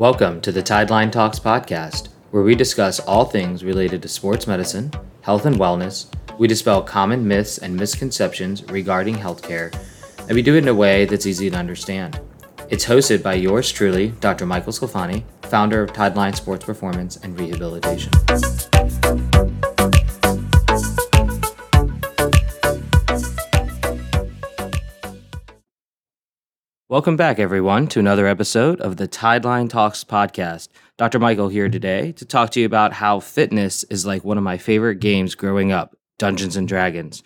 Welcome to the Tideline Talks podcast, where we discuss all things related to sports medicine, health and wellness. We dispel common myths and misconceptions regarding healthcare, and we do it in a way that's easy to understand. It's hosted by yours truly, Dr. Michael Sclafani, founder of Tideline Sports Performance and Rehabilitation. Welcome back, everyone, to another episode of the Tideline Talks podcast. Dr. Michael here today to talk to you about how fitness is like one of my favorite games growing up Dungeons and Dragons.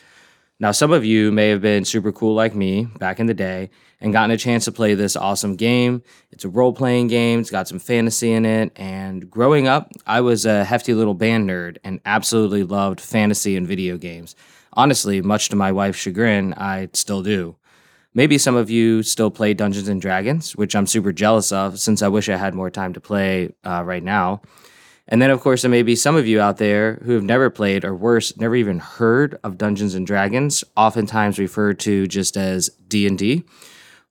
Now, some of you may have been super cool like me back in the day and gotten a chance to play this awesome game. It's a role playing game, it's got some fantasy in it. And growing up, I was a hefty little band nerd and absolutely loved fantasy and video games. Honestly, much to my wife's chagrin, I still do. Maybe some of you still play Dungeons and Dragons, which I'm super jealous of since I wish I had more time to play uh, right now. And then, of course, there may be some of you out there who have never played, or worse, never even heard of Dungeons and Dragons, oftentimes referred to just as D and D.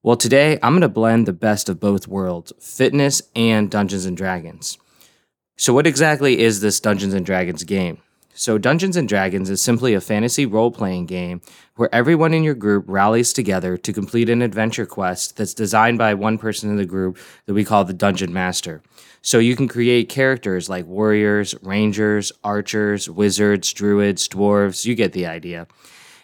Well, today I'm going to blend the best of both worlds, fitness and Dungeons and Dragons. So, what exactly is this Dungeons and Dragons game? So, Dungeons and Dragons is simply a fantasy role playing game where everyone in your group rallies together to complete an adventure quest that's designed by one person in the group that we call the Dungeon Master. So, you can create characters like warriors, rangers, archers, wizards, druids, dwarves, you get the idea.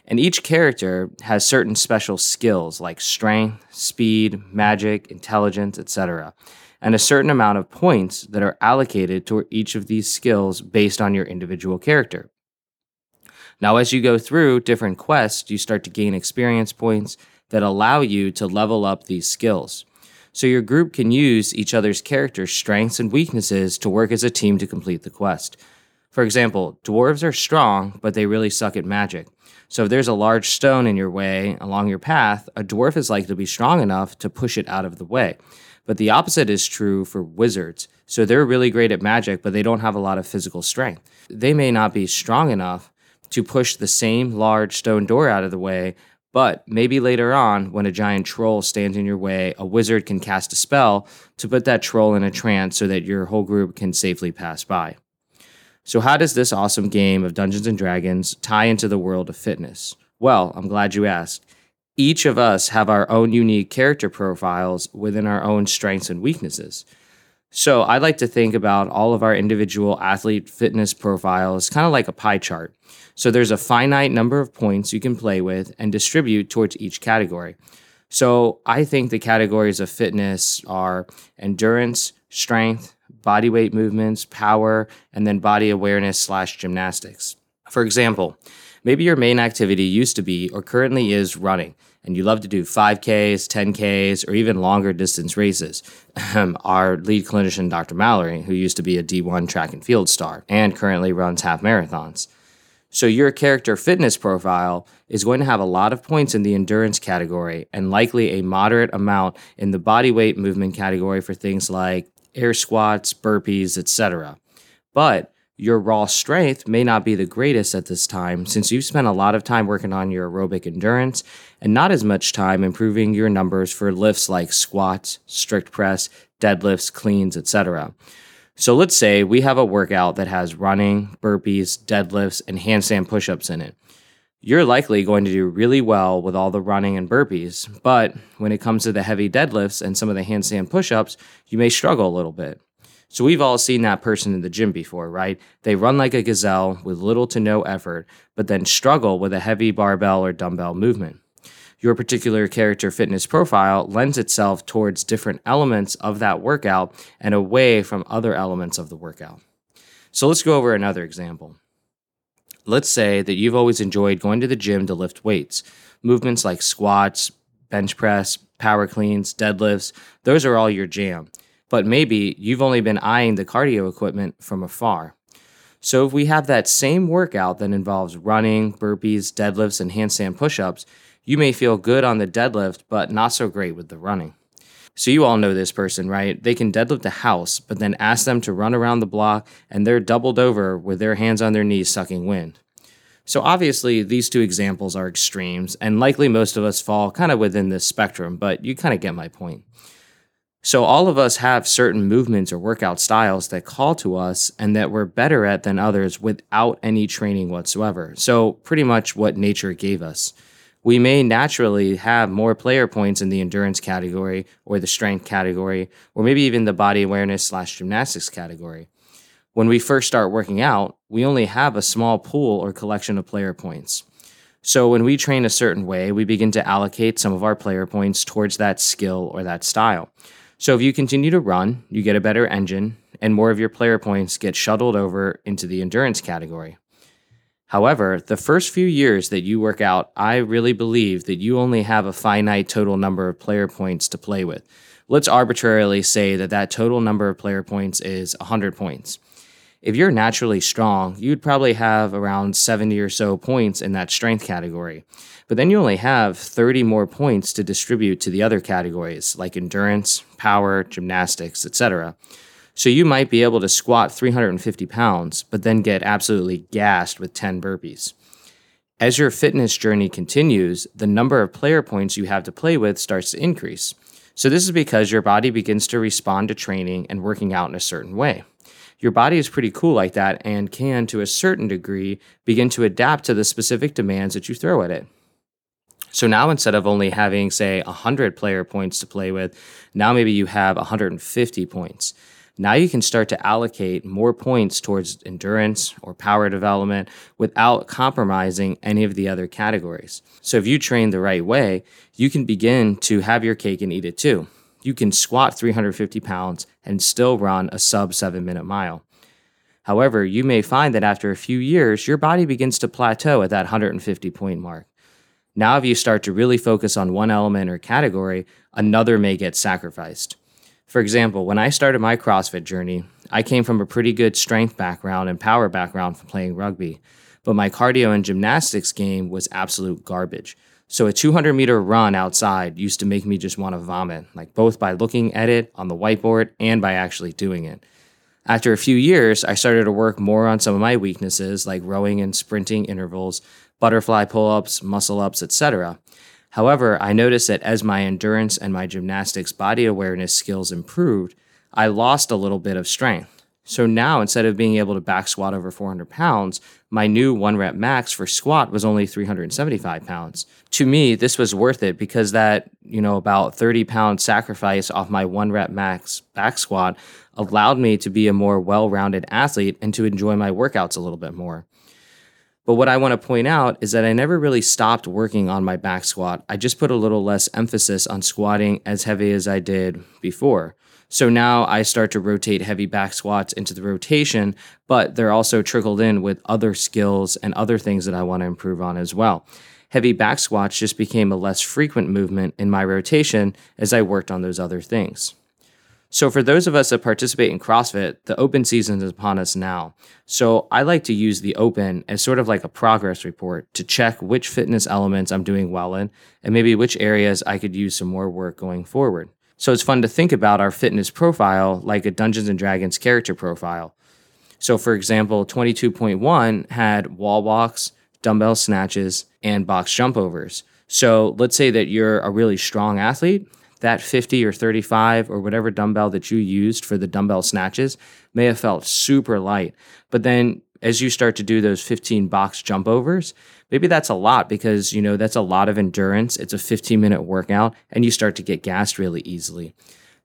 And each character has certain special skills like strength, speed, magic, intelligence, etc and a certain amount of points that are allocated to each of these skills based on your individual character. Now, as you go through different quests, you start to gain experience points that allow you to level up these skills. So, your group can use each other's character strengths and weaknesses to work as a team to complete the quest. For example, dwarves are strong, but they really suck at magic. So, if there's a large stone in your way along your path, a dwarf is likely to be strong enough to push it out of the way. But the opposite is true for wizards. So they're really great at magic, but they don't have a lot of physical strength. They may not be strong enough to push the same large stone door out of the way, but maybe later on, when a giant troll stands in your way, a wizard can cast a spell to put that troll in a trance so that your whole group can safely pass by. So, how does this awesome game of Dungeons and Dragons tie into the world of fitness? Well, I'm glad you asked each of us have our own unique character profiles within our own strengths and weaknesses. So I like to think about all of our individual athlete fitness profiles kind of like a pie chart. So there's a finite number of points you can play with and distribute towards each category. So I think the categories of fitness are endurance, strength, body weight movements, power, and then body awareness slash gymnastics. For example, maybe your main activity used to be or currently is running and you love to do 5Ks, 10Ks, or even longer distance races. Our lead clinician, Dr. Mallory, who used to be a D1 track and field star and currently runs half marathons. So, your character fitness profile is going to have a lot of points in the endurance category and likely a moderate amount in the body weight movement category for things like air squats, burpees, etc. But your raw strength may not be the greatest at this time since you've spent a lot of time working on your aerobic endurance and not as much time improving your numbers for lifts like squats, strict press, deadlifts, cleans, etc. So let's say we have a workout that has running, burpees, deadlifts, and handstand push-ups in it. You're likely going to do really well with all the running and burpees, but when it comes to the heavy deadlifts and some of the handstand push-ups, you may struggle a little bit. So we've all seen that person in the gym before, right? They run like a gazelle with little to no effort, but then struggle with a heavy barbell or dumbbell movement. Your particular character fitness profile lends itself towards different elements of that workout and away from other elements of the workout. So let's go over another example. Let's say that you've always enjoyed going to the gym to lift weights. Movements like squats, bench press, power cleans, deadlifts, those are all your jam but maybe you've only been eyeing the cardio equipment from afar. So if we have that same workout that involves running, burpees, deadlifts, and handstand push ups, you may feel good on the deadlift, but not so great with the running. So you all know this person, right? They can deadlift a house, but then ask them to run around the block and they're doubled over with their hands on their knees sucking wind. So obviously, these two examples are extremes, and likely most of us fall kind of within this spectrum, but you kind of get my point. So, all of us have certain movements or workout styles that call to us and that we're better at than others without any training whatsoever. So, pretty much what nature gave us. We may naturally have more player points in the endurance category or the strength category, or maybe even the body awareness slash gymnastics category. When we first start working out, we only have a small pool or collection of player points. So, when we train a certain way, we begin to allocate some of our player points towards that skill or that style. So if you continue to run, you get a better engine, and more of your player points get shuttled over into the endurance category. However, the first few years that you work out, I really believe that you only have a finite total number of player points to play with. Let's arbitrarily say that that total number of player points is 100 points. If you're naturally strong, you'd probably have around 70 or so points in that strength category. But then you only have 30 more points to distribute to the other categories like endurance, power, gymnastics, etc. So you might be able to squat 350 pounds, but then get absolutely gassed with 10 burpees. As your fitness journey continues, the number of player points you have to play with starts to increase. So, this is because your body begins to respond to training and working out in a certain way your body is pretty cool like that and can, to a certain degree, begin to adapt to the specific demands that you throw at it. So now instead of only having, say, 100 player points to play with, now maybe you have 150 points. Now you can start to allocate more points towards endurance or power development without compromising any of the other categories. So if you train the right way, you can begin to have your cake and eat it too you can squat 350 pounds and still run a sub seven minute mile. However, you may find that after a few years, your body begins to plateau at that 150 point mark. Now, if you start to really focus on one element or category, another may get sacrificed. For example, when I started my CrossFit journey, I came from a pretty good strength background and power background from playing rugby, but my cardio and gymnastics game was absolute garbage. So a 200 meter run outside used to make me just want to vomit, like both by looking at it on the whiteboard and by actually doing it. After a few years, I started to work more on some of my weaknesses like rowing and sprinting intervals, butterfly pull-ups, muscle ups, etc. However, I noticed that as my endurance and my gymnastics body awareness skills improved, I lost a little bit of strength. So now instead of being able to back squat over 400 pounds, my new one rep max for squat was only 375 pounds. To me, this was worth it because that, you know, about 30 pound sacrifice off my one rep max back squat allowed me to be a more well rounded athlete and to enjoy my workouts a little bit more. But what I want to point out is that I never really stopped working on my back squat. I just put a little less emphasis on squatting as heavy as I did before. So now I start to rotate heavy back squats into the rotation, but they're also trickled in with other skills and other things that I want to improve on as well. Heavy back squats just became a less frequent movement in my rotation as I worked on those other things. So, for those of us that participate in CrossFit, the open season is upon us now. So, I like to use the open as sort of like a progress report to check which fitness elements I'm doing well in and maybe which areas I could use some more work going forward. So it's fun to think about our fitness profile like a Dungeons and Dragons character profile. So, for example, 22.1 had wall walks, dumbbell snatches, and box jump overs. So, let's say that you're a really strong athlete. That 50 or 35 or whatever dumbbell that you used for the dumbbell snatches may have felt super light. But then as you start to do those 15 box jump overs, maybe that's a lot because, you know, that's a lot of endurance. It's a 15 minute workout and you start to get gassed really easily.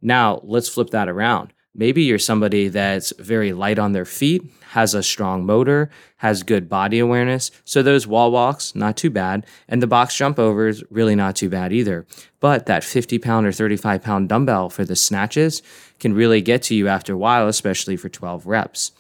Now, let's flip that around. Maybe you're somebody that's very light on their feet, has a strong motor, has good body awareness. So those wall walks, not too bad. And the box jump overs, really not too bad either. But that 50 pound or 35 pound dumbbell for the snatches can really get to you after a while, especially for 12 reps.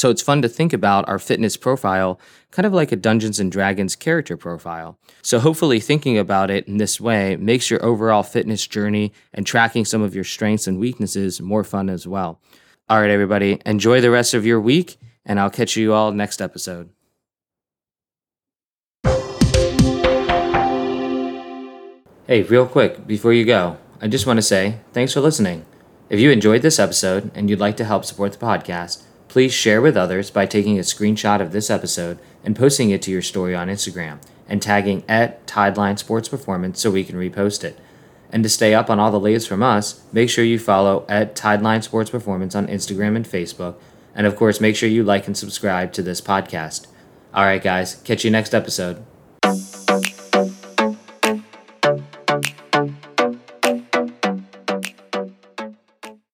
So it's fun to think about our fitness profile kind of like a Dungeons and Dragons character profile. So hopefully thinking about it in this way makes your overall fitness journey and tracking some of your strengths and weaknesses more fun as well. All right, everybody, enjoy the rest of your week, and I'll catch you all next episode. Hey, real quick, before you go, I just want to say thanks for listening. If you enjoyed this episode and you'd like to help support the podcast, Please share with others by taking a screenshot of this episode and posting it to your story on Instagram and tagging at Tideline Sports Performance so we can repost it. And to stay up on all the latest from us, make sure you follow at Tideline Sports Performance on Instagram and Facebook. And of course, make sure you like and subscribe to this podcast. All right, guys, catch you next episode.